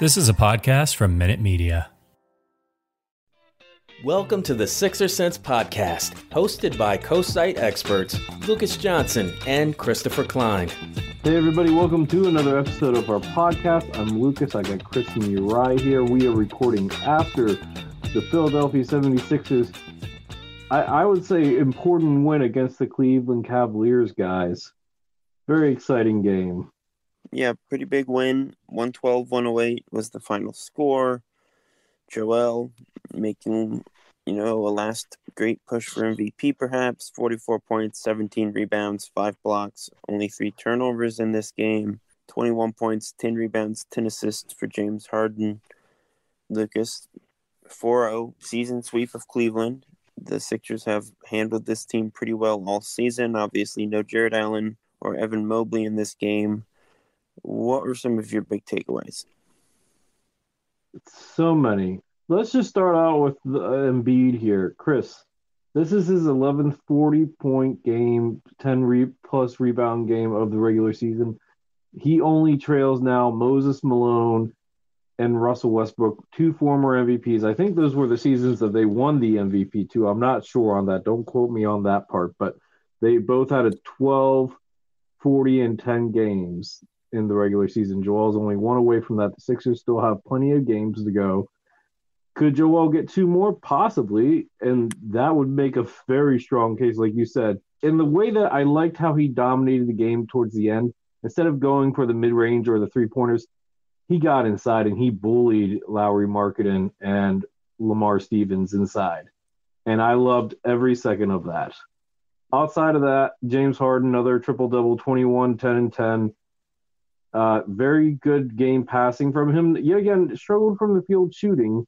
This is a podcast from Minute Media. Welcome to the Sixer Sense podcast, hosted by co-site experts Lucas Johnson and Christopher Klein. Hey everybody, welcome to another episode of our podcast. I'm Lucas. I got Chris and Uri here. We are recording after the Philadelphia 76ers. I, I would say important win against the Cleveland Cavaliers, guys. Very exciting game. Yeah, pretty big win. 112 108 was the final score. Joel making, you know, a last great push for MVP perhaps. 44 points, 17 rebounds, 5 blocks, only 3 turnovers in this game. 21 points, 10 rebounds, 10 assists for James Harden. Lucas 4-0 season sweep of Cleveland. The Sixers have handled this team pretty well all season. Obviously, no Jarrett Allen or Evan Mobley in this game. What were some of your big takeaways? So many. Let's just start out with the uh, Embiid here. Chris, this is his 11th 40 point game, 10 re- plus rebound game of the regular season. He only trails now Moses Malone and Russell Westbrook, two former MVPs. I think those were the seasons that they won the MVP too. I'm not sure on that. Don't quote me on that part, but they both had a 12, 40, and 10 games in the regular season. Joel's only one away from that. The Sixers still have plenty of games to go. Could Joel get two more? Possibly. And that would make a very strong case, like you said. In the way that I liked how he dominated the game towards the end, instead of going for the mid range or the three pointers, he got inside and he bullied Lauri Markkanen and Lamar Stevens inside. And I loved every second of that. Outside of that, James Harden, another triple double, 21, 10, and 10. Uh, very good game passing from him. Yet again, struggled from the field shooting,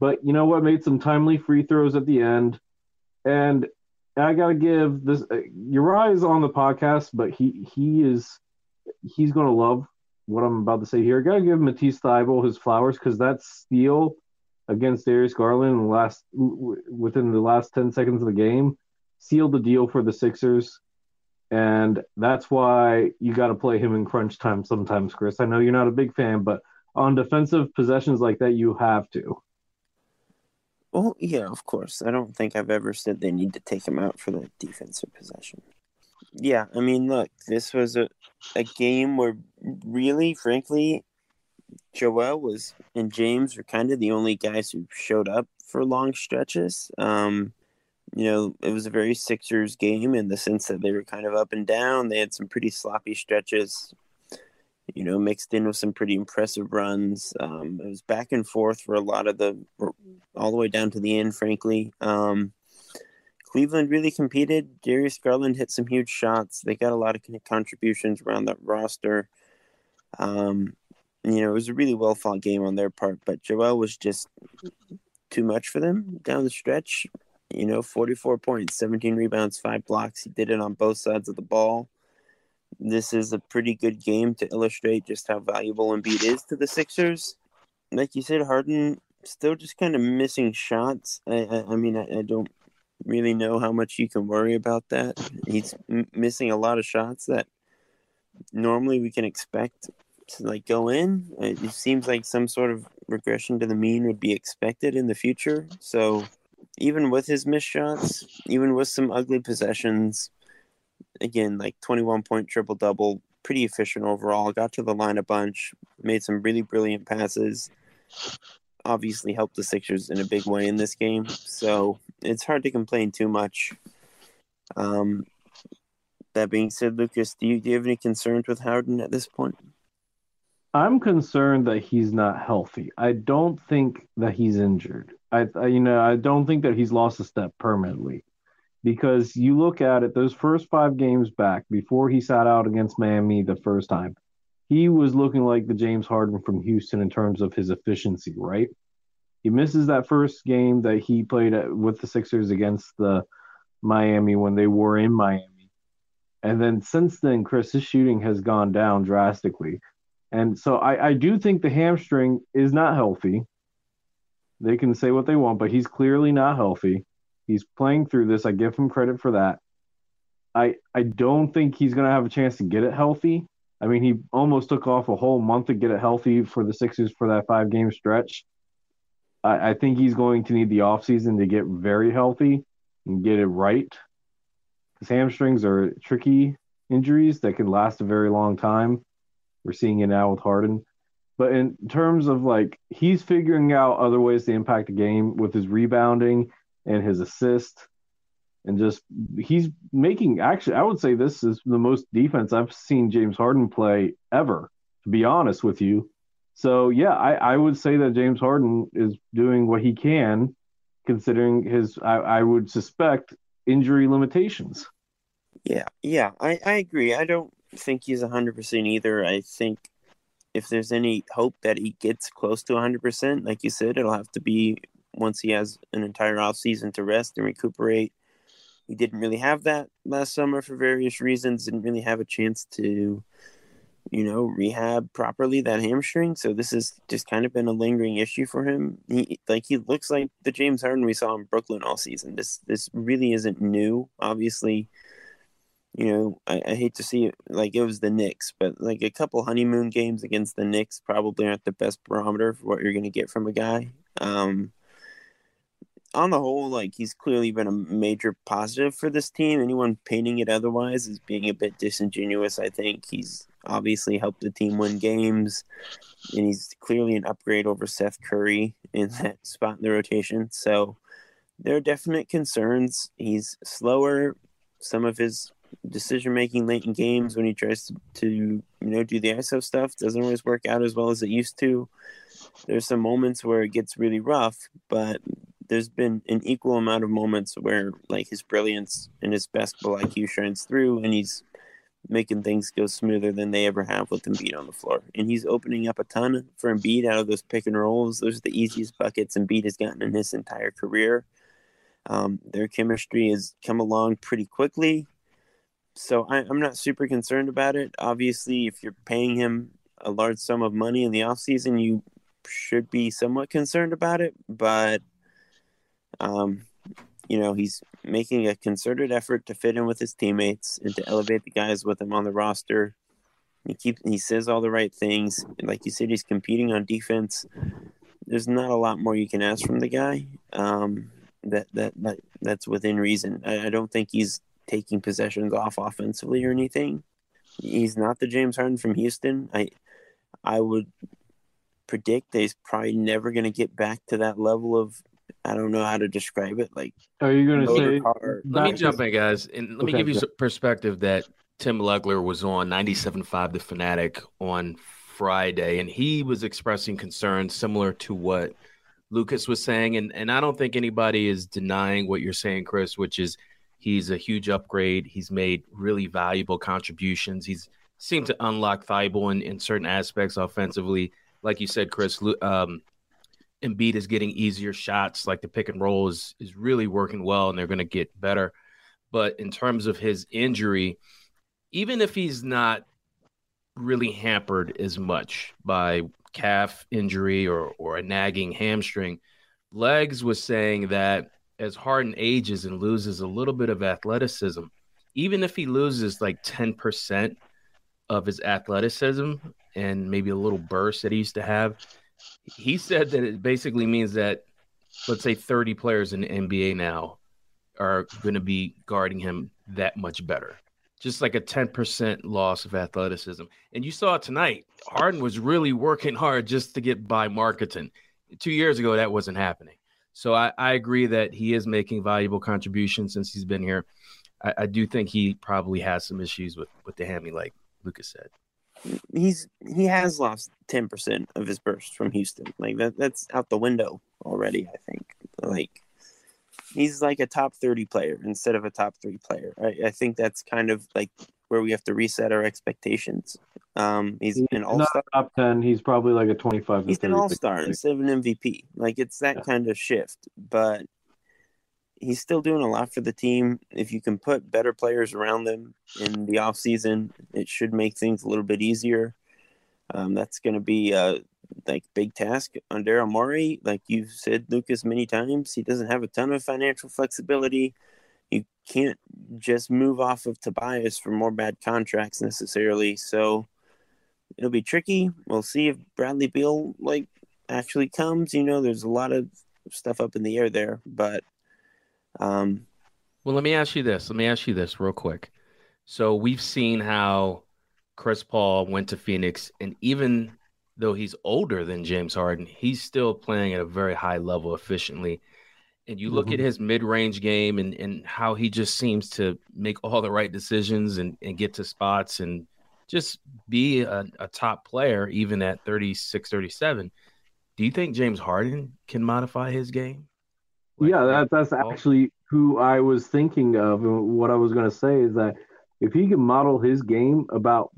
but you know what? Made some timely free throws at the end. And I gotta give this. Uh, Uriah is on the podcast, but he he is he's gonna love what I'm about to say here. I gotta give Matisse Thybulle his flowers because that steal against Darius Garland last within the last ten seconds of the game sealed the deal for the Sixers. And that's why you got to play him in crunch time sometimes, Chris. I know you're not a big fan, but on defensive possessions like that, you have to. Well, yeah, of course. I don't think I've ever said they need to take him out for the defensive possession. Yeah, I mean, look, this was a, a game where really, frankly, Joel was and James were kind of the only guys who showed up for long stretches. Um, you know, it was a very Sixers game in the sense that they were kind of up and down. They had some pretty sloppy stretches, you know, mixed in with some pretty impressive runs. Um, it was back and forth for a lot of the, all the way down to the end, frankly. Um, Cleveland really competed. Darius Garland hit some huge shots. They got a lot of contributions around that roster. Um, you know, it was a really well fought game on their part, but Joel was just too much for them down the stretch. You know, 44 points, 17 rebounds, five blocks. He did it on both sides of the ball. this is a pretty good game to illustrate just how valuable Embiid is to the Sixers. Like you said, Harden still just kind of missing shots. I, I, I mean, I, I, don't really know how much you can worry about that. He's m- missing a lot of shots that normally we can expect to like go in. It seems like some sort of regression to the mean would be expected in the future. So even with his missed shots, even with some ugly possessions, again, like 21 point triple double, pretty efficient overall. Got to the line a bunch, made some really brilliant passes. Obviously, helped the Sixers in a big way in this game. So it's hard to complain too much. Um, that being said, Lucas, do you, do you have any concerns with Harden at this point? I'm concerned that he's not healthy. I don't think that he's injured. I, I, you know I don't think that he's lost a step permanently because you look at it those first 5 games back before he sat out against Miami the first time he was looking like the James Harden from Houston in terms of his efficiency, right? He misses that first game that he played with the Sixers against the Miami when they were in Miami. And then since then, Chris, his shooting has gone down drastically. And so I, I do think the hamstring is not healthy. They can say what they want, but he's clearly not healthy. He's playing through this. I give him credit for that. I I don't think he's gonna have a chance to get it healthy. I mean, he almost took off a whole month to get it healthy for the Sixers for that five game stretch. I, I think he's going to need the offseason to get very healthy and get it right. Because hamstrings are tricky injuries that can last a very long time. We're seeing it now with Harden. But in terms of like he's figuring out other ways to impact the game with his rebounding and his assist and just he's making actually I would say this is the most defense I've seen James Harden play ever, to be honest with you. So yeah, I, I would say that James Harden is doing what he can considering his I, I would suspect injury limitations. Yeah, yeah, I, I agree. I don't think he's 100% either. I think if there's any hope that he gets close to 100%, like you said, it'll have to be once he has an entire off season to rest and recuperate. He didn't really have that last summer for various reasons. Didn't really have a chance to, you know, rehab properly that hamstring. So this has just kind of been a lingering issue for him. He like he looks like the James Harden we saw in Brooklyn all season. This this really isn't new. Obviously, you know, I, I, hate to see it like it was the Knicks, but like a couple honeymoon games against the Knicks probably aren't the best barometer for what you're going to get from a guy. Um, on the whole, like he's clearly been a major positive for this team. Anyone painting it otherwise is being a bit disingenuous. I think he's obviously helped the team win games, and he's clearly an upgrade over Seth Curry in that spot in the rotation. So there are definite concerns. He's slower. Some of his decision making late in games when he tries to, to you know do the ISO stuff doesn't always work out as well as it used to. There's some moments where it gets really rough, but there's been an equal amount of moments where like his brilliance and his basketball IQ shines through, and he's making things go smoother than they ever have with Embiid on the floor. And he's opening up a ton for Embiid out of those pick and rolls. Those are the easiest buckets Embiid has gotten in his entire career. Um, their chemistry has come along pretty quickly so I, am not super concerned about it. Obviously, if you're paying him a large sum of money in the offseason, you should be somewhat concerned about it. But, um, you know, he's making a concerted effort to fit in with his teammates and to elevate the guys with him on the roster. He keeps he says all the right things. Like you said, he's competing on defense. There's not a lot more you can ask from the guy. Um, that that that that's within reason. I, I don't think he's taking possessions off offensively or anything. He's not the James Harden from Houston. I I would predict that he's probably never going to get back to that level of I don't know how to describe it. Like, are you going to say? Let me jump in, guys, and let okay, me give you some perspective that Tim Legler was on 97.5 The Fanatic on Friday, and he was expressing concerns similar to what Lucas was saying, and and I don't think anybody is denying what you're saying, Chris, which is He's a huge upgrade. He's made really valuable contributions. He's seemed to unlock Thybulle in, in certain aspects offensively. Like you said, Chris, um, Embiid is getting easier shots. Like the pick and roll is, is really working well, and they're going to get better. But in terms of his injury, even if he's not really hampered as much by calf injury or or a nagging hamstring, Legs was saying that as Harden ages and loses a little bit of athleticism, even if he loses like 10% of his athleticism and maybe a little burst that he used to have, he said that it basically means that let's say 30 players in the NBA now are going to be guarding him that much better. Just like a 10% loss of athleticism. And you saw tonight. Harden was really working hard just to get by Markkanen. Two years ago, that wasn't happening. So I, I agree that he is making valuable contributions since he's been here. I, I do think he probably has some issues with, with the hammy, like Lucas said he's he has lost ten percent of his burst from Houston. Like that that's out the window already. I think like he's like a top thirty player instead of a top three player. I, I think that's kind of like where we have to reset our expectations. Um, he's, he's an all star. Top ten. He's probably like a twenty five. He's an all star instead of an MVP. Like it's that yeah. kind of shift, but he's still doing a lot for the team. If you can put better players around them in the off season, it should make things a little bit easier. Um, that's going to be a like big task on Daryl Morey. Like you've said, Lucas, many times, he doesn't have a ton of financial flexibility. You can't just move off of Tobias for more bad contracts necessarily. So it'll be tricky. We'll see if Bradley Beal like actually comes. You know, there's a lot of stuff up in the air there, but um, well, let me ask you this. Let me ask you this real quick. So we've seen how Chris Paul went to Phoenix, and even though he's older than James Harden, he's still playing at a very high level efficiently. And you look mm-hmm. at his mid range game and, and how he just seems to make all the right decisions and, and get to spots and just be a, a top player, even at 36, 37. Do you think James Harden can modify his game? Like, yeah, that, that's actually who I was thinking of. And what I was going to say is that if he can model his game about,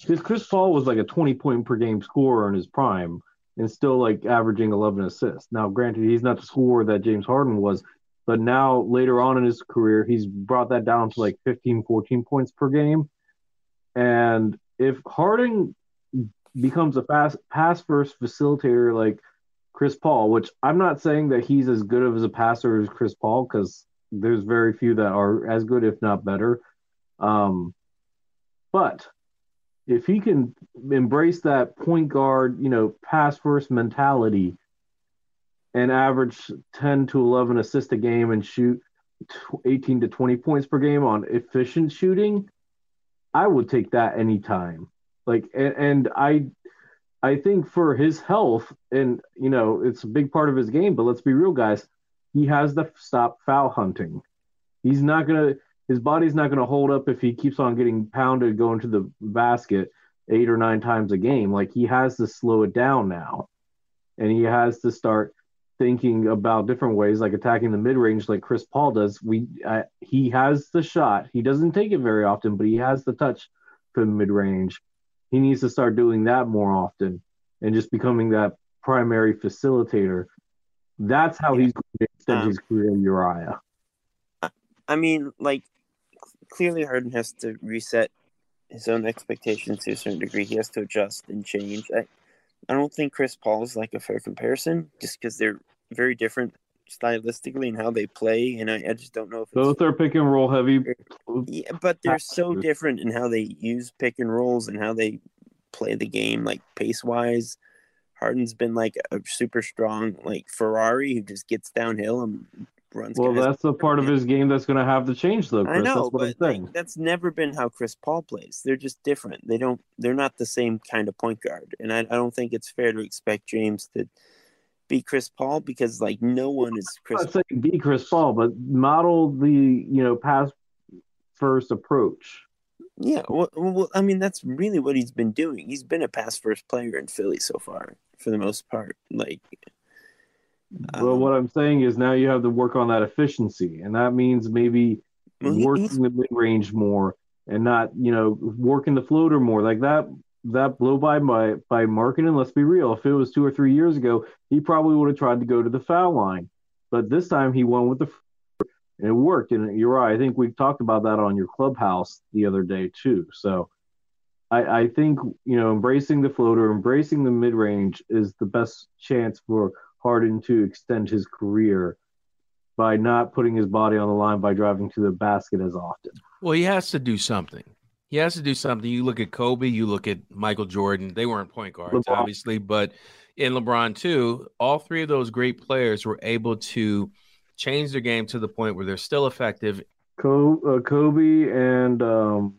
because Chris Paul was like a 20 point per game scorer in his prime and still like averaging 11 assists. Now, granted, he's not the scorer that James Harden was, but now later on in his career, he's brought that down to like 15, 14 points per game. And if Harden becomes a fast pass first facilitator, like Chris Paul, which I'm not saying that he's as good of as a passer as Chris Paul because there's very few that are as good, if not better. Um, but if he can embrace that point guard, you know, pass first mentality and average 10 to 11 assists a game and shoot 18 to 20 points per game on efficient shooting, I would take that anytime. Like, and, and I I think for his health, and you know, it's a big part of his game. But let's be real, guys. He has to stop foul hunting. He's not gonna. His body's not gonna hold up if he keeps on getting pounded going to the basket eight or nine times a game. Like he has to slow it down now, and he has to start thinking about different ways, like attacking the mid range, like Chris Paul does. We uh, he has the shot. He doesn't take it very often, but he has the touch for the mid range he needs to start doing that more often and just becoming that primary facilitator. That's how yeah. he's going to extend um, his career Uriah. I mean, like, clearly Harden has to reset his own expectations to a certain degree. He has to adjust and change. I, I don't think Chris Paul is like a fair comparison just because they're very different stylistically and how they play, and I, I just don't know if both are pick and roll heavy. Yeah, but they're so different in how they use pick and rolls and how they play the game, like pace wise. Harden's been like a super strong like Ferrari who just gets downhill and runs. Well, that's the part of his game that's going to have to change, though. Chris. I know, that's but like, that's never been how Chris Paul plays. They're just different. They don't. They're not the same kind of point guard, and I, I don't think it's fair to expect James to be Chris Paul because like no one is Chris. I'm not saying be Chris Paul, but model the you know pass first approach. Yeah, well, well, I mean that's really what he's been doing. He's been a pass first player in Philly so far, for the most part. Like, well, um, what I'm saying is now you have to work on that efficiency, and that means maybe well, working the mid range more and not you know working the floater more. Like that that blow by by by Markkanen. Let's be real. If it was two or three years ago, he probably would have tried to go to the foul line, but this time he won with the and it worked. And you're right. I think we talked about that on your clubhouse the other day too. So I, I think you know embracing the floater, embracing the mid range is the best chance for Harden to extend his career by not putting his body on the line by driving to the basket as often. Well, he has to do something. He has to do something. You look at Kobe, you look at Michael Jordan. They weren't point guards, LeBron. obviously, but in LeBron too, all three of those great players were able to change their game to the point where they're still effective. Uh, Kobe and um,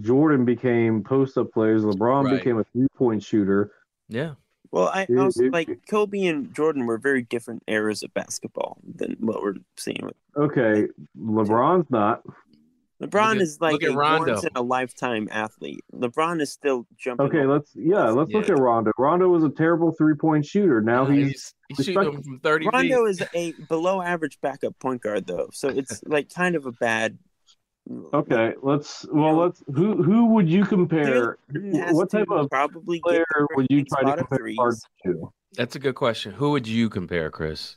Jordan became post up players. LeBron right. became a three point shooter. Yeah. Well, I mm-hmm. also like Kobe and Jordan were very different eras of basketball than what we're seeing with. Okay, LeBron's not. LeBron at, is like a once in a lifetime athlete. LeBron is still jumping. Okay, let's yeah, let's yeah. look at Rondo. Rondo was a terrible three point shooter. Now yeah, he's, he's shooting from thirty. Rondo feet. is a below average backup point guard though, so it's like kind of a bad. Okay, let's well let's who who would you compare? What type of probably player would you try to compare to? That's a good question. Who would you compare, Chris?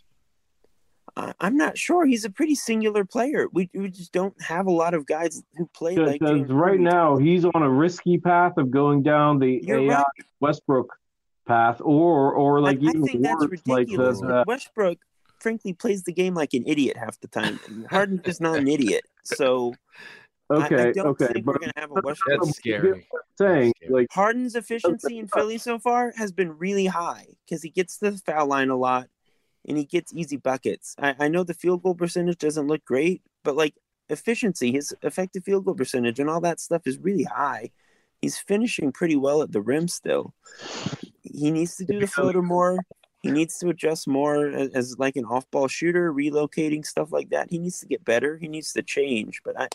I'm not sure. He's a pretty singular player. We, we just don't have a lot of guys who play like. James right now, he's on a risky path of going down the You're AI right. Westbrook path, or or like I, even I think worse, that's ridiculous. Like the, Westbrook, frankly, plays the game like an idiot half the time. Harden is not an idiot. So. Okay, I, I don't okay, think but we're gonna have a Westbrook. That's scary. Saying like Harden's efficiency in Philly so far has been really high because he gets the foul line a lot and he gets easy buckets. I, I know the field goal percentage doesn't look great, but like efficiency, his effective field goal percentage and all that stuff is really high. He's finishing pretty well at the rim still. He needs to do the floater more. He needs to adjust more as, as like an off-ball shooter, relocating stuff like that. He needs to get better. He needs to change. But I,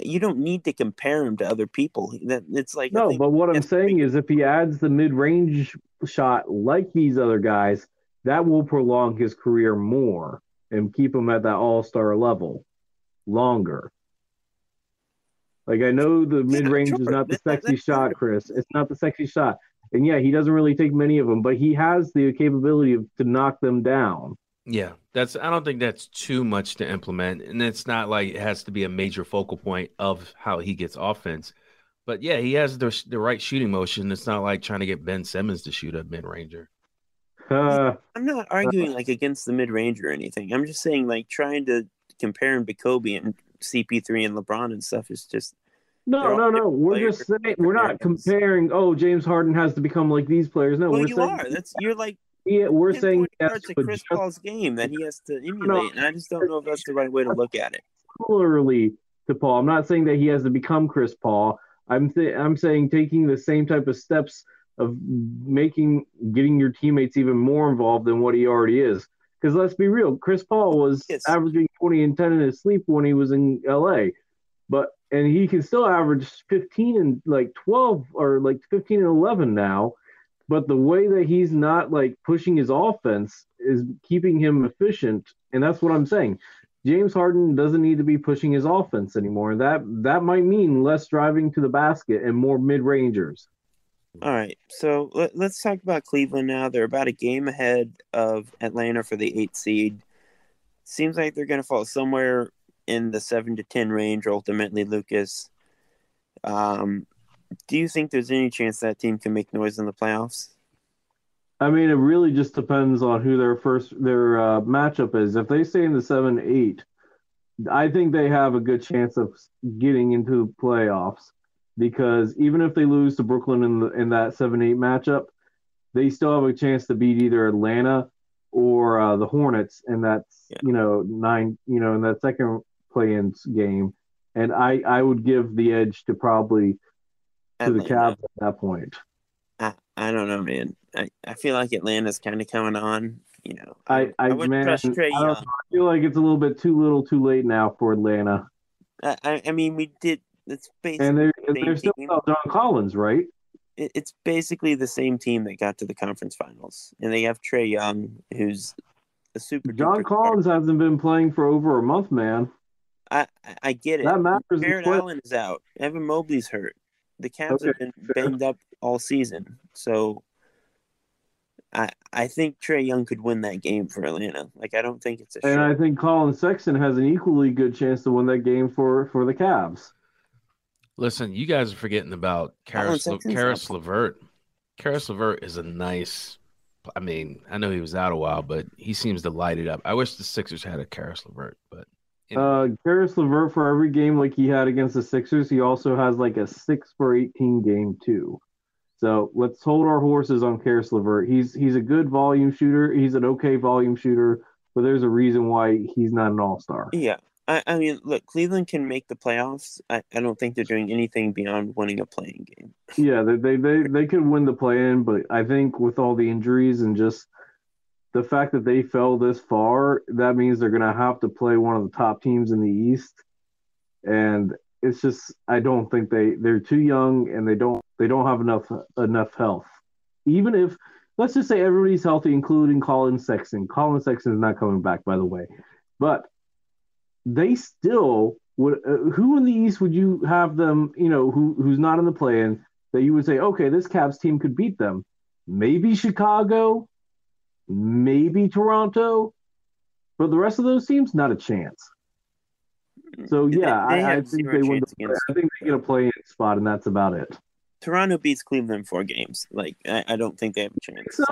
you don't need to compare him to other people. That it's like no. But what I'm saying is, if he adds the mid-range shot like these other guys, that will prolong his career more and keep him at that all star level longer. Like I know the mid range sure. is not the sexy shot, Chris. It's not the sexy shot. And yeah, he doesn't really take many of them, but he has the capability of, to knock them down. Yeah, that's. I don't think that's too much to implement, and it's not like it has to be a major focal point of how he gets offense. But yeah, he has the the right shooting motion. It's not like trying to get Ben Simmons to shoot a mid ranger. Uh, I'm not arguing like against the mid range or anything. I'm just saying like trying to compare him to Kobe and CP3 and LeBron and stuff is just no, no, no. We're just saying we're not comparing. Oh, James Harden has to become like these players. No, well, we're you saying, are. That's you're like yeah. We're saying that's a Chris Paul's game that he has to emulate, no, and I just don't know if that's the right way to look at it. Similarly to Paul, I'm not saying that he has to become Chris Paul. I'm th- I'm saying taking the same type of steps of making getting your teammates even more involved than what he already is. Because let's be real, Chris Paul was yes. averaging 20 and 10 in his sleep when he was in LA, but and he can still average 15 and like 12 or like 15 and 11 now. But the way that he's not like pushing his offense is keeping him efficient, and that's what I'm saying. James Harden doesn't need to be pushing his offense anymore. That that might mean less driving to the basket and more mid rangers. All right, so let, us talk about Cleveland now. They're about a game ahead of Atlanta for the eight seed. Seems like they're going to fall somewhere in the seven to ten range. Ultimately, Lucas. Um, do you think there's any chance that team can make noise in the playoffs? I mean, it really just depends on who their first their uh, matchup is. If they stay in the seven eight, I think they have a good chance of getting into the playoffs because even if they lose to Brooklyn in the, in that seven eight matchup, they still have a chance to beat either Atlanta or uh, the Hornets, and that's yeah. you know nine you know in that second play-in game, and I I would give the edge to probably to Atlanta. the Cavs at that point. I, I don't know, man. I, I feel like Atlanta's kind of coming on. You know, I I, I, man, I, I, feel like it's a little bit too little, too late now for Atlanta. I, I mean, we did it's basically and they're, the they're still John Collins, right? It, it's basically the same team that got to the conference finals, and they have Trae Young, who's a super. John Collins star. hasn't been playing for over a month, man. I I get it. That matters. Jarrett Allen is out. Evan Mobley's hurt. The Cavs okay. have been banged up all season, so I I think Trae Young could win that game for Atlanta. Like I don't think it's a. And shot. I think Collin Sexton has an equally good chance to win that game for for the Cavs. Listen, you guys are forgetting about Caris, Le- Sexton's Caris LeVert. Caris LeVert is a nice. I mean, I know he was out a while, but he seems to light it up. I wish the Sixers had a Caris LeVert, but anyway. Uh, Caris LeVert for every game like he had against the Sixers, he also has like a six for eighteen game too. So let's hold our horses on Caris LeVert. He's he's a good volume shooter. He's an okay volume shooter, but there's a reason why he's not an all star. Yeah. I, I mean, look, Cleveland can make the playoffs. I, I don't think they're doing anything beyond winning a playing game. Yeah, they, they they they could win the play in, but I think with all the injuries and just the fact that they fell this far, that means they're gonna have to play one of the top teams in the East. And it's just I don't think they they're too young and they don't they don't have enough enough health. Even if let's just say everybody's healthy, including Collin Sexton. Collin Sexton is not coming back, by the way, but they still would. Uh, who in the East would you have them? You know, who who's not in the play-in that you would say, okay, this Cavs team could beat them. Maybe Chicago, maybe Toronto, but the rest of those teams, not a chance. So yeah, they I, I think they win. The, I think they get a play-in spot, and that's about it. Toronto beats Cleveland four games. Like I, I don't think they have a chance. So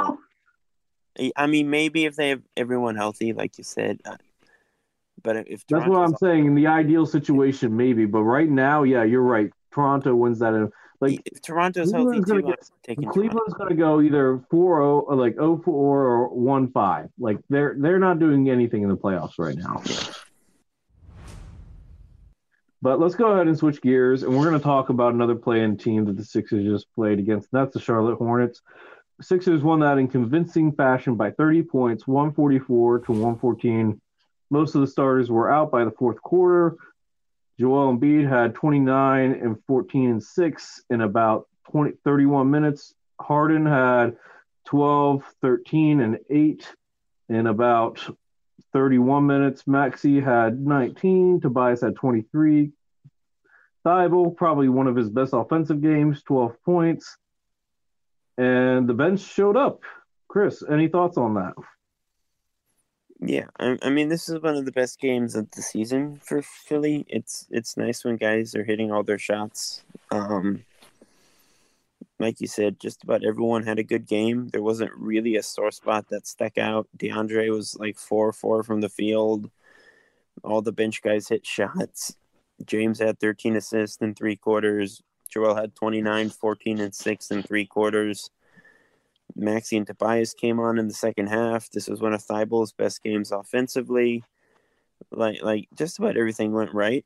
So, I mean, maybe if they have everyone healthy, like you said. uh, But if that's what I'm saying. In the ideal situation, maybe, but right now, yeah, you're right. Toronto wins that. Like if Toronto's healthy Cleveland's gonna too, get- I'm taking Toronto. Cleveland's going to go either 4-0 uh, or like 0-4 or 1-5. Like they're they're not doing anything in the playoffs right now. But let's go ahead and switch gears, and we're going to talk about another play-in team that the Sixers just played against. That's the Charlotte Hornets. Sixers won that in convincing fashion by 30 points, 144 to 114. Most of the starters were out by the fourth quarter. Joel Embiid had 29 and 14 and 6 in about 20, 31 minutes. Harden had 12, 13 and 8 in about 31 minutes. Maxey had 19. Tobias had 23. Thybulle, probably one of his best offensive games, 12 points. And the bench showed up. Chris, any thoughts on that? Yeah, I, I mean, this is one of the best games of the season for Philly. It's it's nice when guys are hitting all their shots. Um, like you said, just about everyone had a good game. There wasn't really a sore spot that stuck out. DeAndre was like four four from the field. All the bench guys hit shots. James had 13 assists in three quarters. Joel had 29, 14, and 6 in three quarters. Maxey and Tobias came on in the second half. This was one of Thybulle's best games offensively. Like like just about everything went right.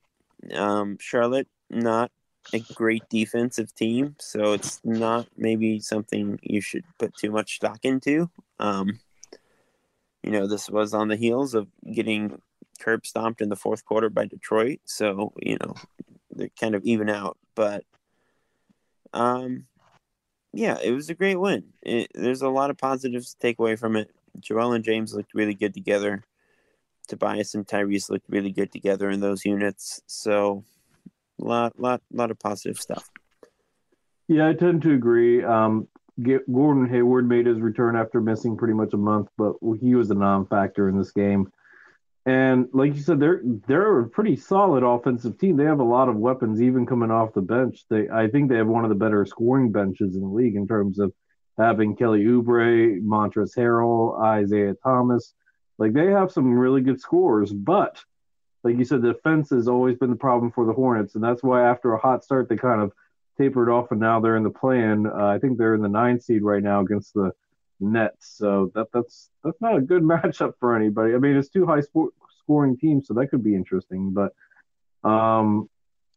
Um, Charlotte not a great defensive team, so it's not maybe something you should put too much stock into. Um, you know, this was on the heels of getting curb stomped in the fourth quarter by Detroit, so you know they're kind of even out. But um, yeah, it was a great win. It, there's a lot of positives to take away from it. Joel and James looked really good together. Tobias and Tyrese looked really good together in those units. So, lot, lot, lot of positive stuff. Yeah, I tend to agree. Um, Gordon Hayward made his return after missing pretty much a month, but he was a non-factor in this game. And like you said, they're they're a pretty solid offensive team. They have a lot of weapons, even coming off the bench. They I think they have one of the better scoring benches in the league in terms of having Kelly Oubre, Montrezl Harrell, Isaiah Thomas. Like they have some really good scores, but like you said, the defense has always been the problem for the Hornets, and that's why after a hot start they kind of tapered off, and now they're in the plan. Uh, I think they're in the nine seed right now against the Nets. So that that's that's not a good matchup for anybody. I mean, it's two high spo- scoring teams, so that could be interesting. But um,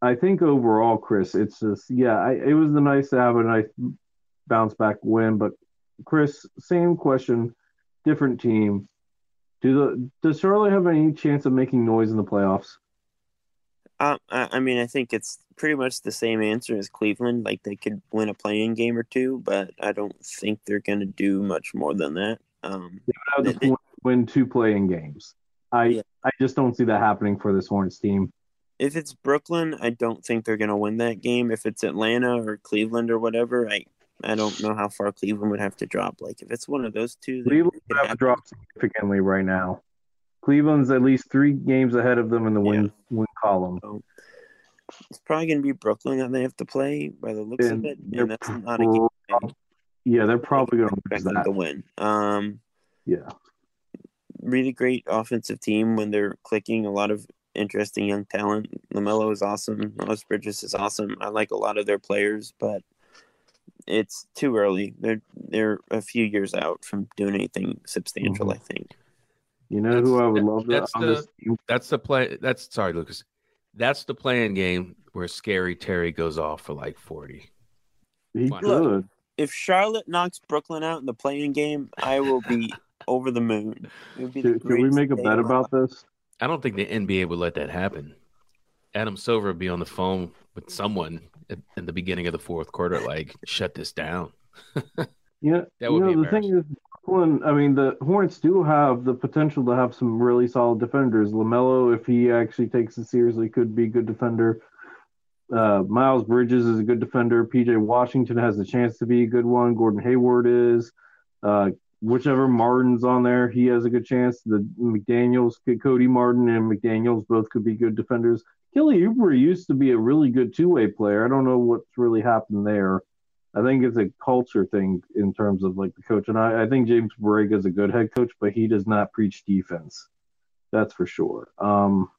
I think overall, Chris, it's just yeah, I, it was the nice to have a nice bounce back win. But Chris, same question, different team. Do the does Charlotte have any chance of making noise in the playoffs? Um, I, mean, I think it's pretty much the same answer as Cleveland. Like they could win a playing game or two, but I don't think they're going to do much more than that. Um, Have They- to they- win, win two playing games. I Yeah. I just don't see that happening for this Hornets team. if it's Brooklyn, I don't think they're going to win that game. If it's Atlanta or Cleveland or whatever, I I don't know how far Cleveland would have to drop. Like if it's one of those two, Cleveland would have to drop significantly right now. Cleveland's at least three games ahead of them in the win yeah. win column. So it's probably going to be Brooklyn that they have to play by the looks and of it, and that's not a game. Yeah, they're probably going to expect them to win. Um, yeah, really great offensive team when they're clicking. A lot of interesting young talent. LaMelo is awesome. Miles Bridges is awesome. I like a lot of their players, but it's too early. They're they're a few years out from doing anything substantial. Mm-hmm. I think. You know who I would love that's the, That's the play. That's sorry, Lucas. That's the playing game where Scary Terry goes off for like forty. He could. If Charlotte knocks Brooklyn out in the playing game, I will be over the moon. Can we make a bet about this? I don't think the NBA would let that happen. Adam Silver would be on the phone with someone at, in the beginning of the fourth quarter, like shut this down. yeah, that would you know, the thing is, Brooklyn. I mean, the Hornets do have the potential to have some really solid defenders. LaMelo, if he actually takes it seriously, could be a good defender. Uh, Miles Bridges is a good defender. PJ Washington has a chance to be a good one. Gordon Hayward is. Uh, whichever Martin's on there, he has a good chance. The McDaniels, Cody Martin and McDaniels both could be good defenders. Kelly Oubre used to be a really good two way player. I don't know what's really happened there. I think it's a culture thing in terms of like the coach. And I, I think James Borrego is a good head coach, but he does not preach defense. That's for sure. Um,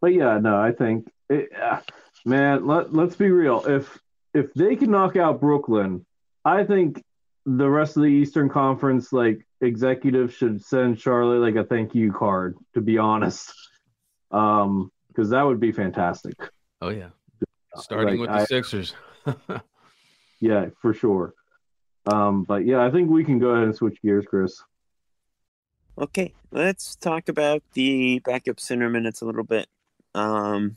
but yeah, no, I think it, uh, man, let let's be real. If if they can knock out Brooklyn, I think the rest of the Eastern Conference like executives should send Charlotte like a thank you card. To be honest, um, because that would be fantastic. Oh yeah, starting like, with the I, Sixers. yeah, for sure. Um, but yeah, I think we can go ahead and switch gears, Chris. Okay, let's talk about the backup center minutes a little bit. Um,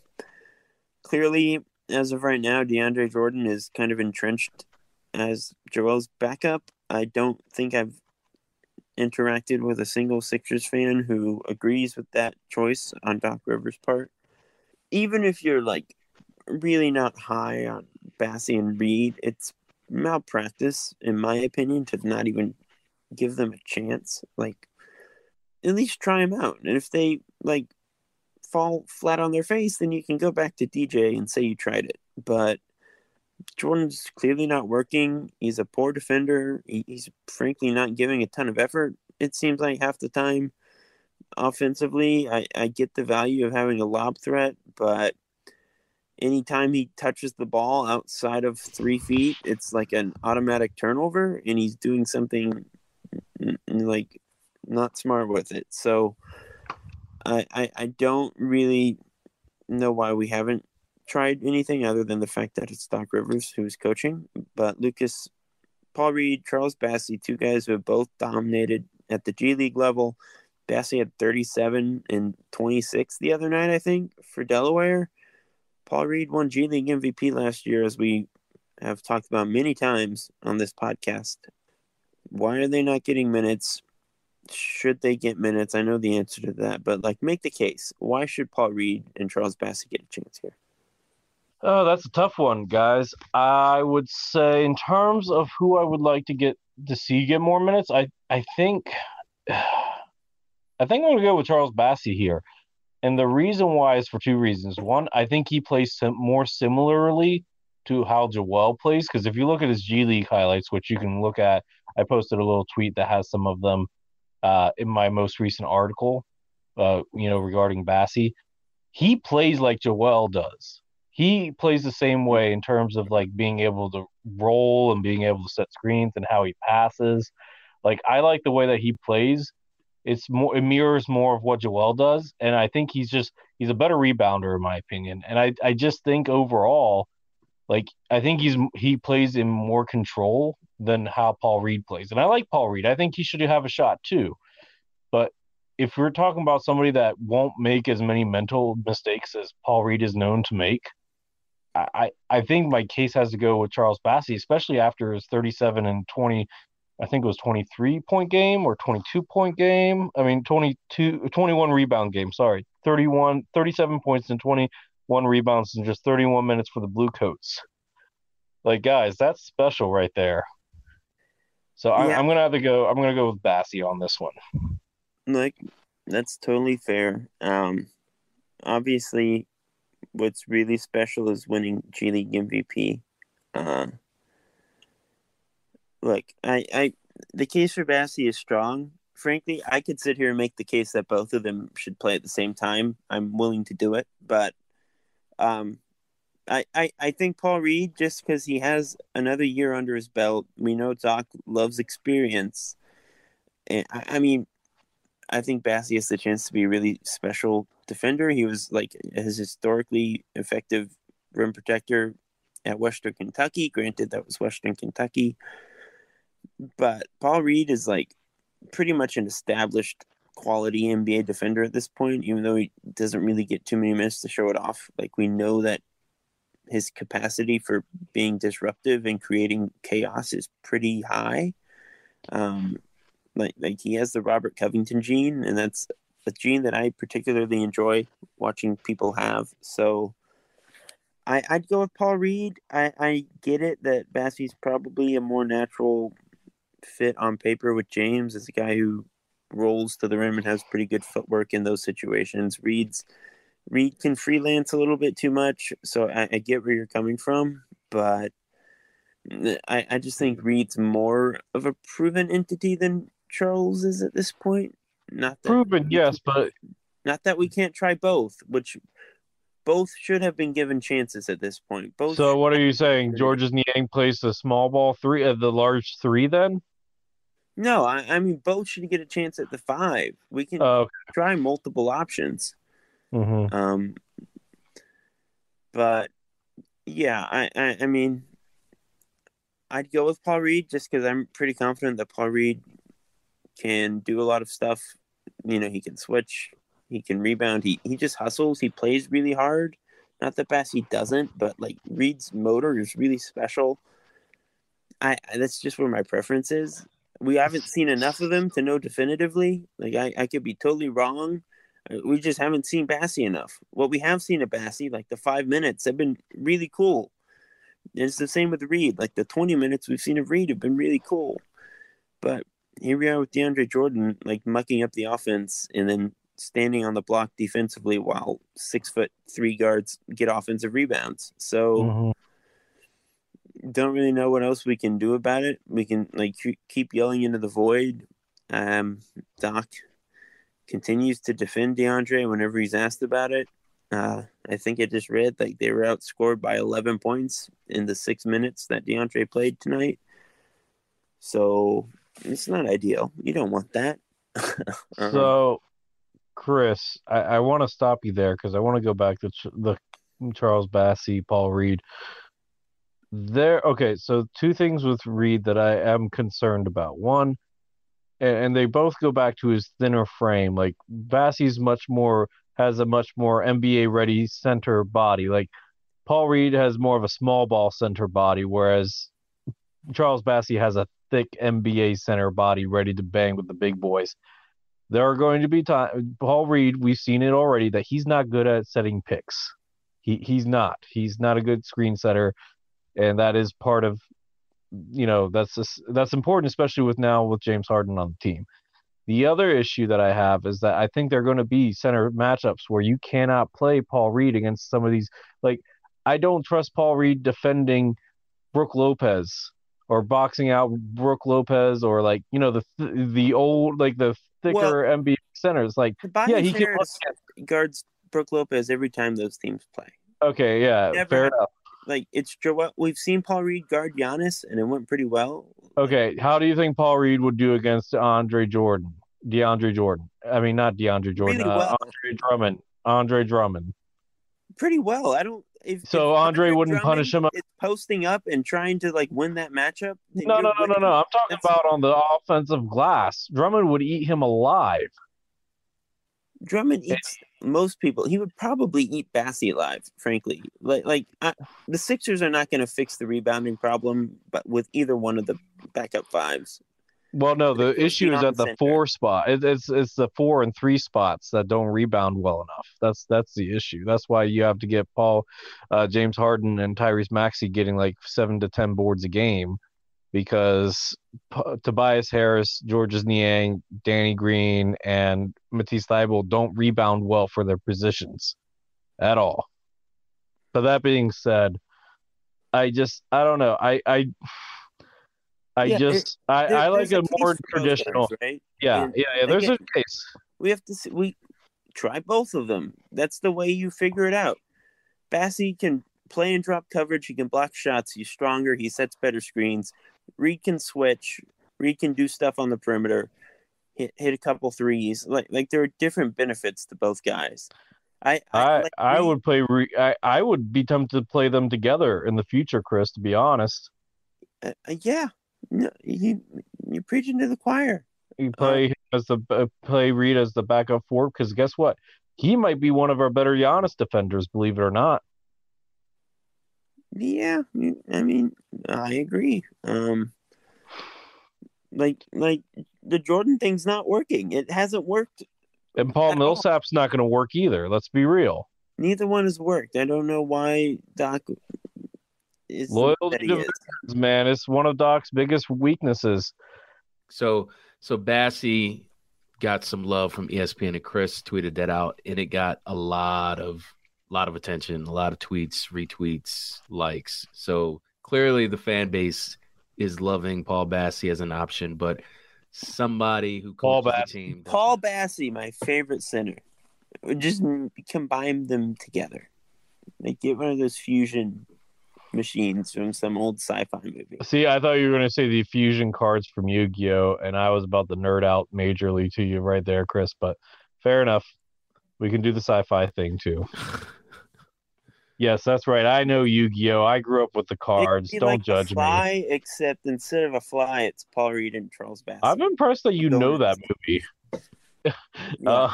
clearly, as of right now, DeAndre Jordan is kind of entrenched as Joel's backup. I don't think I've interacted with a single Sixers fan who agrees with that choice on Doc Rivers' part. Even if you're like really not high on Bassey and Reed, it's malpractice, in my opinion, to not even give them a chance. Like, at least try them out. And if they like fall flat on their face, then you can go back to DJ and say you tried it. But Jordan's clearly not working. He's a poor defender. he's frankly not giving a ton of effort. It seems like half the time offensively, I, I get the value of having a lob threat, but anytime he touches the ball outside of three feet, it's like an automatic turnover, and he's doing something like not smart with it. So I, I, I don't really know why we haven't tried anything other than the fact that it's Doc Rivers who's coaching. But Lucas, Paul Reed, Charles Bassey, two guys who have both dominated at the G League level. Bassey had 37 and 26 the other night, I think, for Delaware. Paul Reed won G League MVP last year, as we have talked about many times on this podcast. Why are they not getting minutes? Should they get minutes? I know the answer to that, but like, make the case. Why should Paul Reed and Charles Bassey get a chance here? Oh, that's a tough one, guys. I would say, in terms of who I would like to get to see get more minutes, I I think, I think I'm gonna go with Charles Bassey here, and the reason why is for two reasons. One, I think he plays sim- more similarly to how Joel plays, because if you look at his G League highlights, which you can look at, I posted a little tweet that has some of them uh, in my most recent article, uh, you know, regarding Bassey. He plays like Joel does he plays the same way in terms of like being able to roll and being able to set screens and how he passes. Like I like the way that he plays. It's more it mirrors more of what Joel does, and I think he's just he's a better rebounder in my opinion. And I I just think overall, like I think he's he plays in more control than how Paul Reed plays. And I like Paul Reed. I think he should have a shot too. But if we're talking about somebody that won't make as many mental mistakes as Paul Reed is known to make, I, I think my case has to go with Charles Bassey, especially after his 37 and 20, I think it was 23 point game or 22 point game. I mean, 22, 21 rebound game. Sorry, 31, 37 points and 21 rebounds in just 31 minutes for the Blue Coats. Like, guys, that's special right there. So I, Yeah. I'm gonna have to go. I'm gonna go with Bassey on this one. Like that's totally fair. Um, obviously, what's really special is winning G League MVP. Uh, look, I, I, the case for Bassey is strong. Frankly, I could sit here and make the case that both of them should play at the same time. I'm willing to do it, but, um, I, I, I think Paul Reed, just because he has another year under his belt, we know Doc loves experience. And I, I mean, I think Bassey has the chance to be a really special defender. He was like his historically effective rim protector at Western Kentucky. Granted, that was Western Kentucky, but Paul Reed is like pretty much an established quality NBA defender at this point, even though he doesn't really get too many minutes to show it off. Like we know that his capacity for being disruptive and creating chaos is pretty high. Um, like like he has the Robert Covington gene, and that's a gene that I particularly enjoy watching people have. So I, I'd go with Paul Reed. I, I get it that Bassey's probably a more natural fit on paper with James as a guy who rolls to the rim and has pretty good footwork in those situations. Reed's Reed can freelance a little bit too much, so I, I get where you're coming from, but I, I just think Reed's more of a proven entity than Charles is at this point. Not that Proven, we yes, but not that we can't try both, which both should have been given chances at this point. Both. so what are you saying? Georges Niang plays the small ball three, uh, the large three, then? No, I, I mean both should get a chance at the five. We can Oh, try multiple options. mhm. Um, but yeah, I, I, I mean, I'd go with Paul Reed just because I'm pretty confident that Paul Reed can do a lot of stuff. You know, he can switch, he can rebound, he he just hustles, he plays really hard. Not that Bassey doesn't, but like Reed's motor is really special. I- that's just where my preference is. We haven't seen enough of him to know definitively. Like I, I could be totally wrong. Uh, We just haven't seen Bassey enough. What we have seen of Bassey, like the five minutes, have been really cool. And it's the same with Reed. Like the 20 minutes we've seen of Reed have been really cool. But here we are with DeAndre Jordan, like mucking up the offense and then standing on the block defensively while six foot three guards get offensive rebounds. So Mhm. Don't really know what else we can do about it. We can like keep yelling into the void. Um, Doc continues to defend DeAndre whenever he's asked about it. Uh, I think I just read like they were outscored by 11 points in the six minutes that DeAndre played tonight. So it's not ideal. You don't want that. Um, So, Chris, I, I want to stop you there because I want to go back to Ch- the Charles Bassey, Paul Reed. There, okay. So, two things with Reed that I am concerned about. One, and, they both go back to his thinner frame. Like Bassey's much more has a much more NBA ready center body. Like Paul Reed has more of a small ball center body, whereas Charles Bassie has a thick NBA center body ready to bang with the big boys. There are going to be time. Paul Reed, we've seen it already that he's not good at setting picks. He he's not. He's not a good screen setter, and that is part of, you know, that's just, that's important, especially with now with James Harden on the team. The other issue that I have is that I think there are going to be center matchups where you cannot play Paul Reed against some of these. Like, I don't trust Paul Reed defending Brook Lopez or boxing out Brook Lopez or like you know the the old like the thicker NBA centers. Like, yeah, he can guards Brook Lopez every time those teams play. okay, yeah, Never fair enough. Like it's Joel. We've seen Paul Reed guard Giannis, and it went pretty well. Okay, how do you think Paul Reed would do against Andre Jordan? DeAndre Jordan. I mean, not DeAndre Jordan. Really uh. Andre Drummond. Andre Drummond. Pretty well. I don't. If, So if Andre wouldn't Drummond punish him? Posting up and trying to like win that matchup. No, no, no, no, no. I'm talking That's- about on the offensive glass. Drummond would eat him alive. Drummond eats most people. He would probably eat Bassey alive. Frankly, like like I, the Sixers are not going to fix the rebounding problem, but with either one of the backup fives. Well, no, the issue is at the four spot. It, it's it's the four and three spots that don't rebound well enough. That's that's the issue. That's why you have to get Paul, uh, James Harden, and Tyrese Maxey getting like seven to ten boards a game, because P- Tobias Harris, Georges Niang, Danny Green, and Matisse Thybulle don't rebound well for their positions, at all. But that being said, I just I don't know. I I I yeah, just I, I like a, a more traditional. Right? Yeah, and yeah, yeah. There's again, a case. We have to see, we try both of them. That's the way you figure it out. Bassey can play and drop coverage. He can block shots. He's stronger. He sets better screens. Reed can switch. Reed can do stuff on the perimeter. Hit, hit a couple threes. Like like there are different benefits to both guys. I I I, like I would play. I I would be tempted to play them together in the future, Chris. To be honest. Uh, yeah, no, you you preaching to the choir. You uh, play uh, as the uh, play Reed as the backup four because guess what? He might be one of our better Giannis defenders, believe it or not. Yeah, I mean, I agree. Um, like like the Jordan thing's not working. It hasn't worked. And Paul Millsap's all. not going to work either. Let's be real. Neither one has worked. I don't know why Doc is loyalty to is. man. It's one of Doc's biggest weaknesses. So so Bassey got some love from ESPN and Chris tweeted that out and it got a lot of lot of attention, a lot of tweets, retweets, likes. So clearly the fan base is loving Paul Bassey as an option, but somebody who Paul the team Paul Bassey, my favorite center. Just combine them together. Like get one of those fusion machines from some old sci-fi movie. See, I thought you were going to say the fusion cards from Yu-Gi-Oh, and I was about to nerd out majorly to you right there, Chris. But fair enough. We can do the sci-fi thing too. yes, that's right. I know Yu-Gi-Oh. I grew up with the cards. Don't like judge fly, me. Except instead of a fly, it's Paul Reed and Charles Bass. I'm impressed that you know that movie. uh,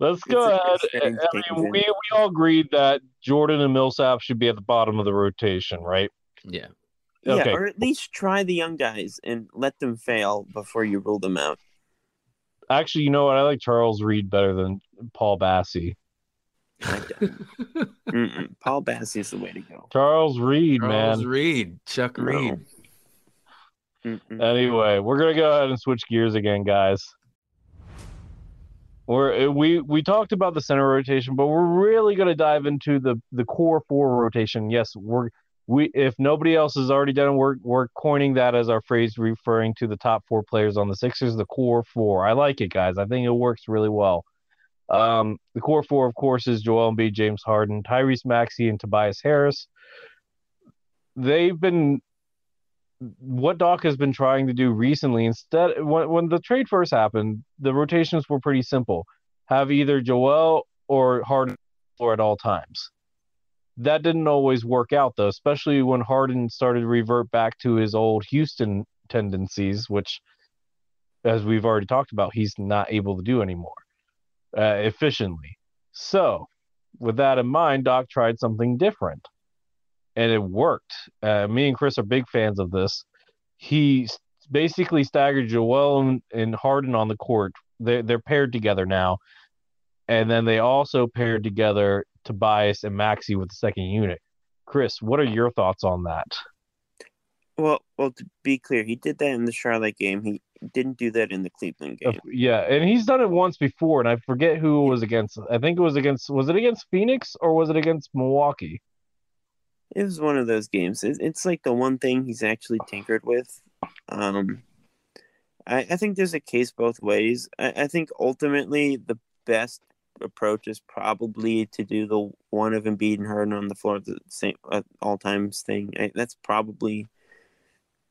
let's go ahead. I mean, we, we all agreed that Jordan and Millsap should be at the bottom of the rotation, right? Yeah. Okay. Yeah, or at least try the young guys and let them fail before you rule them out. Actually, you know what? I like Charles Reed better than Paul Bassey. Paul Bassey is the way to go. Charles Reed, Charles man. Charles Reed, Chuck no. Reed. Mm-mm. Anyway, we're gonna go ahead and switch gears again, guys. We're, eh, we we talked about the center rotation, but we're really going to dive into the the core four rotation. Yes, we're we if nobody else has already done it, we're we're coining that as our phrase referring to the top four players on the Sixers, the core four. I like it, guys. I think it works really well. Um, the core four, of course, is Joel Embiid, James Harden, Tyrese Maxey, and Tobias Harris. They've been what Doc has been trying to do recently, instead, when, when the trade first happened, the rotations were pretty simple: have either Joel or Harden floor at all times. That didn't always work out though, especially when Harden started to revert back to his old Houston tendencies, which, as we've already talked about, he's not able to do anymore uh, efficiently. So, with that in mind, Doc tried something different and it worked. Uh, me and Chris are big fans of this. He basically staggered Joel and, Harden on the court. They're, they're paired together now. And then they also paired together Tobias and Maxey with the second unit. Chris, what are your thoughts on that? Well, well, to be clear, he did that in the Charlotte game. He didn't do that in the Cleveland game. Yeah, and he's done it once before, and I forget who it was against. I think it was against. Was it against Phoenix or was it against Milwaukee? it was one of those games. it's like the one thing he's actually tinkered with. Um, I, I think there's a case both ways. I, I think ultimately the best approach is probably to do the one of Embiid and Harden on the floor at the same at all times thing. I, that's probably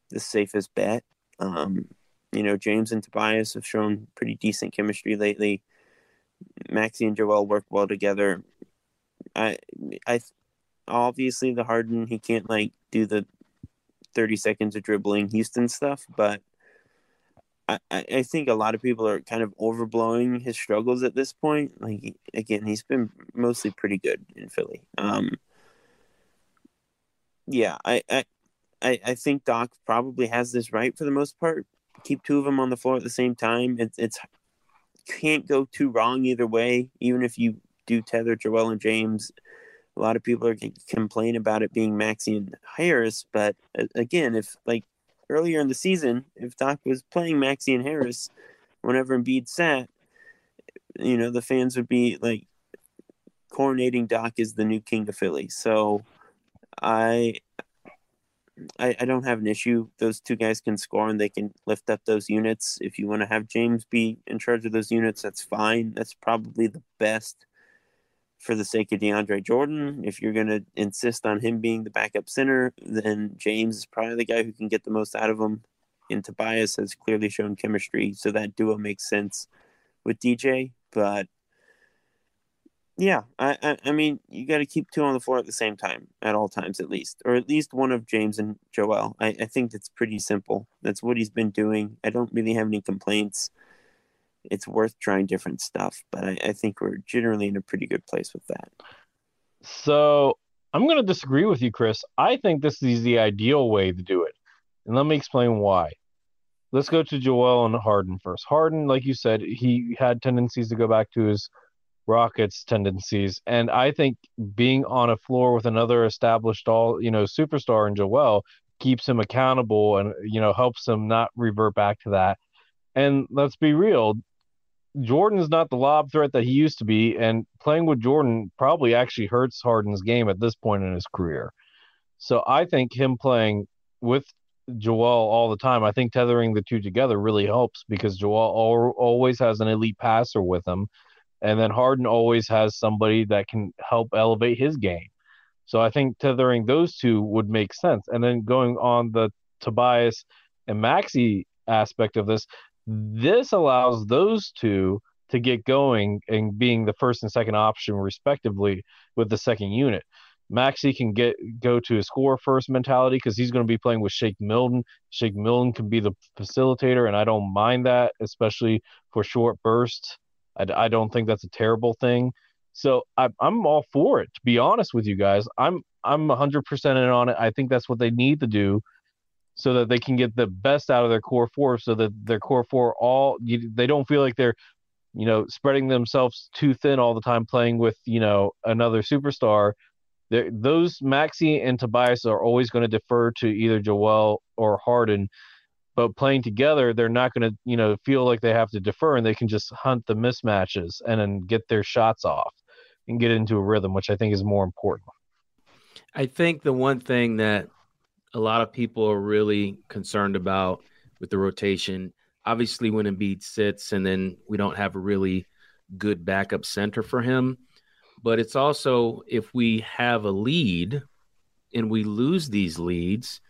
the safest bet. Um, you know, James and Tobias have shown pretty decent chemistry lately. Maxey and Joel work well together. I I obviously the Harden he can't like do the 30 seconds of dribbling Houston stuff, but I, I think a lot of people are kind of overblowing his struggles at this point. Like again, he's been mostly pretty good in Philly. Um, yeah, I, I I think Doc probably has this right for the most part. Keep two of them on the floor at the same time. It's it's can't go too wrong either way. Even if you do tether Joel and James, a lot of people are going to complain about it being Maxey and Harris. But again, if like earlier in the season, if Doc was playing Maxey and Harris, whenever Embiid sat, you know the fans would be like coronating Doc as the new king of Philly. So I I, I don't have an issue. Those two guys can score and they can lift up those units. If you want to have James be in charge of those units, that's fine. That's probably the best for the sake of DeAndre Jordan. If you're going to insist on him being the backup center, then James is probably the guy who can get the most out of him. And Tobias has clearly shown chemistry, so that duo makes sense with DJ. But yeah, I, I, I mean, you got to keep two on the floor at the same time at all times, at least, or at least one of James and Joel. I, I think that's pretty simple. That's what he's been doing. I don't really have any complaints. It's worth trying different stuff, but I, I think we're generally in a pretty good place with that. So I'm going to disagree with you, Chris. I think this is the ideal way to do it, and let me explain why. Let's go to Joel and Harden first. Harden, like you said, he had tendencies to go back to his Rockets tendencies. And I think being on a floor with another established all, you know, superstar in Joel keeps him accountable and, you know, helps him not revert back to that. And let's be real, Jordan's not the lob threat that he used to be. And playing with Jordan probably actually hurts Harden's game at this point in his career. So I think him playing with Joel all the time, I think tethering the two together really helps because Joel always has an elite passer with him and then Harden always has somebody that can help elevate his game. So I think tethering those two would make sense. And then going on the Tobias and Maxey aspect of this, this allows those two to get going and being the first and second option respectively with the second unit. Maxey can get go to a score first mentality because he's going to be playing with Shake Milton. Shake Milton can be the facilitator, and I don't mind that, especially for short bursts. I, I don't think that's a terrible thing. So I, I'm all for it. To be honest with you guys, I'm I'm 100% in on it. I think that's what they need to do, so that they can get the best out of their core four, so that their core four all you, they don't feel like they're, you know, spreading themselves too thin all the time playing with you know another superstar. They're, those Maxey and Tobias are always going to defer to either Joel or Harden but playing together they're not going to you know feel like they have to defer and they can just hunt the mismatches and then get their shots off and get into a rhythm which i think is more important. I think the one thing that a lot of people are really concerned about with the rotation obviously when Embiid sits and then we don't have a really good backup center for him but it's also if we have a lead and we lose these leads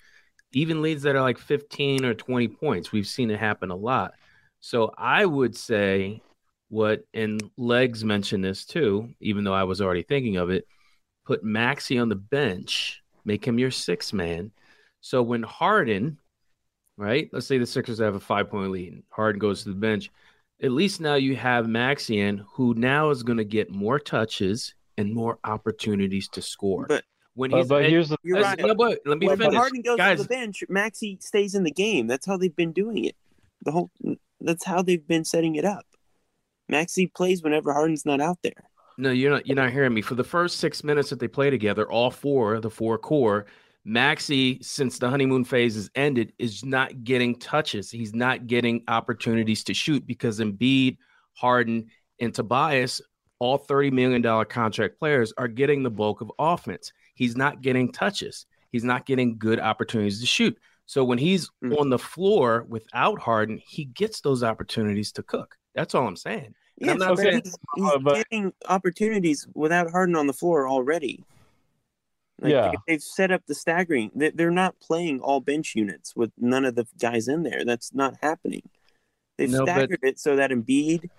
even leads that are like 15 or 20 points. We've seen it happen a lot. So I would say what, and Legs mentioned this too, even though I was already thinking of it, put Maxey on the bench, make him your six man. So when Harden, right, let's say the Sixers have a five point lead, and Harden goes to the bench. At least now you have Maxey in, who now is going to get more touches and more opportunities to score. But when he's, but here's the you're right. No, but let me when finish. Harden goes Guys, to the bench, Maxey stays in the game. That's how they've been doing it. The whole that's how they've been setting it up. Maxey plays whenever Harden's not out there. No, you're not. You're not hearing me. For the first six minutes that they play together, all four, the four core, Maxey, since the honeymoon phase is ended, is not getting touches. He's not getting opportunities to shoot because Embiid, Harden, and Tobias, all thirty million dollar contract players, are getting the bulk of offense he's not getting touches. He's not getting good opportunities to shoot. So when he's mm-hmm. on the floor without Harden, he gets those opportunities to cook. That's all I'm saying. Yeah, I'm not okay. he's, he's uh, but... getting opportunities without Harden on the floor already. Like, yeah, they've set up the staggering. They're not playing all bench units with none of the guys in there. That's not happening. They've no, staggered but... it so that Embiid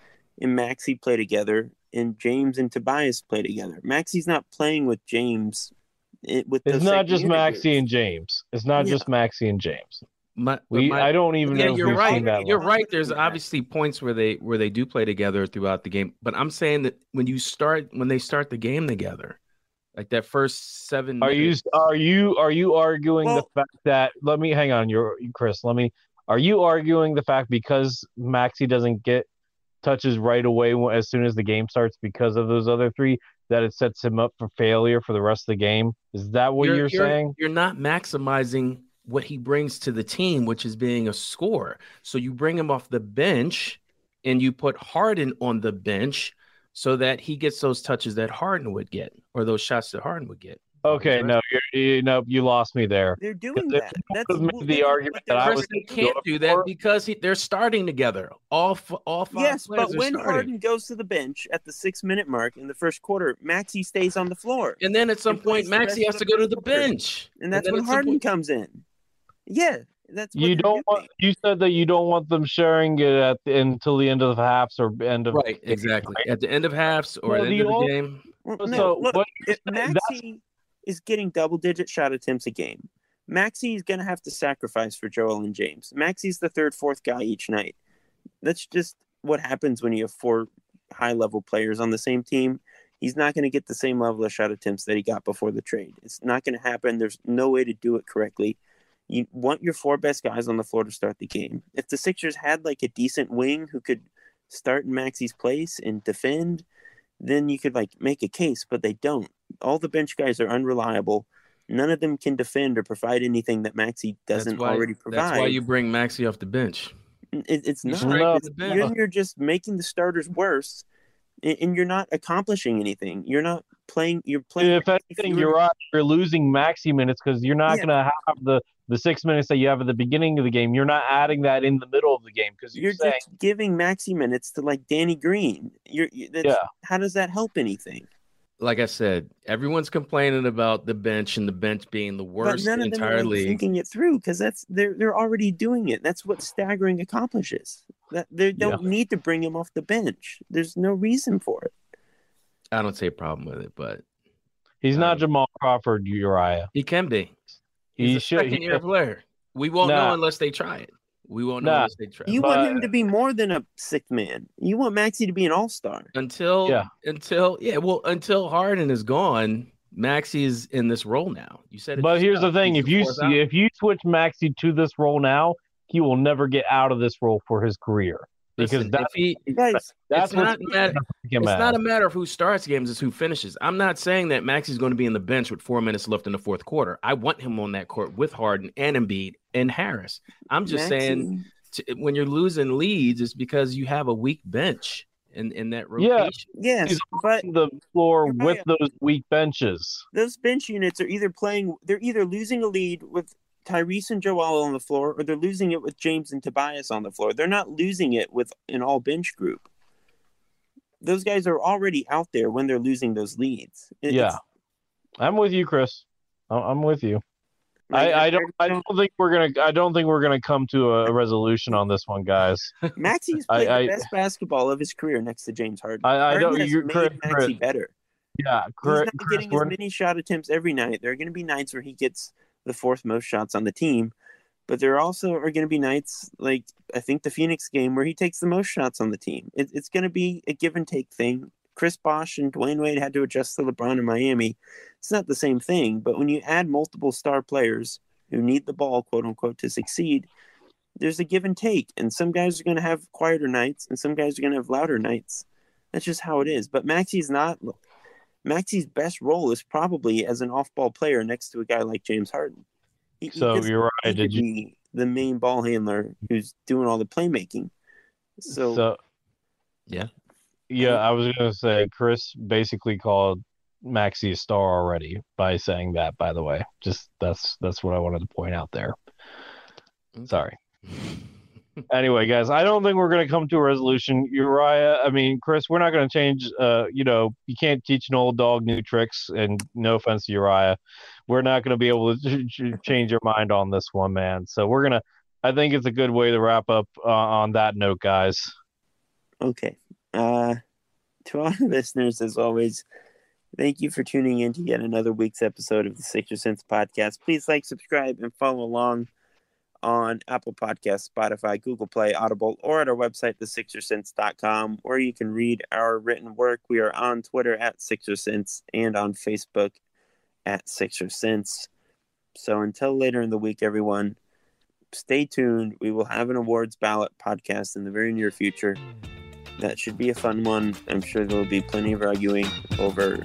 and Maxey play together, and James and Tobias play together. Maxey's not playing with James it, with it's not just Maxey and James. It's not yeah. just Maxey and James. My, we, my, I don't even yeah, know. You're right. You're right. There's obviously points where they where they do play together throughout the game. But I'm saying that when you start when they start the game together, like that first seven. Are minutes, you are you are you arguing well, the fact that let me hang on, your Chris. Let me. Are you arguing the fact because Maxey doesn't get touches right away as soon as the game starts because of those other three that it sets him up for failure for the rest of the game? Is that what you're, you're, you're saying? You're not maximizing what he brings to the team, which is being a scorer. So you bring him off the bench and you put Harden on the bench so that he gets those touches that Harden would get or those shots that Harden would get. Okay, no, you no, you lost me there. They're doing that. That's made the argument that I was. They can't do that because he, they're starting together. All all five. Yes, but when starting. Harden goes to the bench at the six minute mark in the first quarter, Maxey stays on the floor, and then at some point, Maxey has to go to the bench, and that's and when Harden comes in. Yeah, that's you don't want. You said that you don't want them sharing it at the, until the end of the halves or end of right. Exactly right? at the end of halves or well, the end of the game. Well, no, so look, if Maxey is getting double digit shot attempts a game, Maxey is going to have to sacrifice for Joel and James. Maxey's the third, fourth guy each night. That's just what happens when you have four high level players on the same team. He's not going to get the same level of shot attempts that he got before the trade. It's not going to happen. There's no way to do it correctly. You want your four best guys on the floor to start the game. If the Sixers had like a decent wing who could start in place and defend, then you could like make a case, but they don't. All the bench guys are unreliable. None of them can defend or provide anything that Maxey doesn't why, already provide. That's why you bring Maxey off the bench. It, it's not. It's, you're, you're just making the starters worse and you're not accomplishing anything. You're not playing. You're playing. If anything, you're right. You're losing Maxey minutes because you're not yeah. going to have the the six minutes that you have at the beginning of the game. You're not adding that in the middle of the game because you're, you're saying, just giving Maxey minutes to like Danny Green. You're yeah. How does that help anything? Like I said, everyone's complaining about the bench and the bench being the worst but none of them entire are league. Thinking it through because that's they're they're already doing it. That's what staggering accomplishes. That they don't yeah. need to bring him off the bench. There's no reason for it. I don't see a problem with it, but he's um, not Jamal Crawford, Uriah. He can be. He's he a should, second year player. We won't nah. know unless they try it. We won't know nah, unless they try. You but, want him to be more than a sixth man. You want Maxey to be an all star. Until yeah. until yeah, well, until Harden is gone, Maxey is in this role now. You said But here's the thing, if you see, if you switch Maxey to this role now, he will never get out of this role for his career. Because Listen, that's, he, that's, that's not matter, it's not a matter of who starts games, it's who finishes. I'm not saying that Maxey's going to be in the bench with four minutes left in the fourth quarter. I want him on that court with Harden and Embiid and Harris. I'm just Maxey. saying to, when you're losing leads, it's because you have a weak bench in, in that rotation. Yeah, yes, but the floor with those weak benches. Those bench units are either playing, they're either losing a lead with Tyrese and Joel on the floor, or they're losing it with James and Tobias on the floor. They're not losing it with an all bench group. Those guys are already out there when they're losing those leads. yeah, I'm with you, Chris. I'm with you. I, I, don't. I don't think we're gonna. I don't think we're gonna come to a resolution on this one, guys. Maxey's played I, the best basketball of his career next to James Harden. I, I don't. You're Chris, better. Yeah, Chris, he's not getting as many shot attempts every night. There are going to be nights where he gets the fourth most shots on the team. But there also are going to be nights like I think the Phoenix game where he takes the most shots on the team. It, it's going to be a give and take thing. Chris Bosh and Dwyane Wade had to adjust to LeBron in Miami. It's not the same thing, but when you add multiple star players who need the ball, quote unquote, to succeed, there's a give and take. And some guys are going to have quieter nights, and some guys are going to have louder nights. That's just how it is. But Maxey's not. Maxey's best role is probably as an off-ball player next to a guy like James Harden. He, so he you're right. Did you the main ball handler who's doing all the playmaking? So, so yeah, yeah. I was gonna say Chris basically called Maxey a star already by saying that. By the way, just that's that's what I wanted to point out there. Mm. Sorry. anyway, guys, I don't think we're going to come to a resolution. Uriah, I mean, Chris, we're not going to change. Uh, you know, you can't teach an old dog new tricks. And no offense to Uriah, we're not going to be able to change your mind on this one, man. So we're gonna. I think it's a good way to wrap up uh, on that note, guys. Okay. Uh, to our listeners, as always, thank you for tuning in to yet another week's episode of the Sixer Sense podcast. Please like, subscribe, and follow along on Apple Podcasts, Spotify, Google Play, Audible, or at our website, thesixersense.com, where you can read our written work. We are on Twitter at Sixersense and on Facebook at Sixersense. So until later in the week, everyone, stay tuned. We will have an awards ballot podcast in the very near future. That should be a fun one. I'm sure there will be plenty of arguing over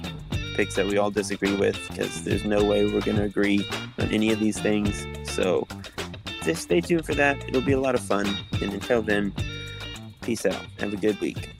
picks that we all disagree with because there's no way we're going to agree on any of these things. So stay tuned for that. It'll be a lot of fun. And until then, peace out. Have a good week.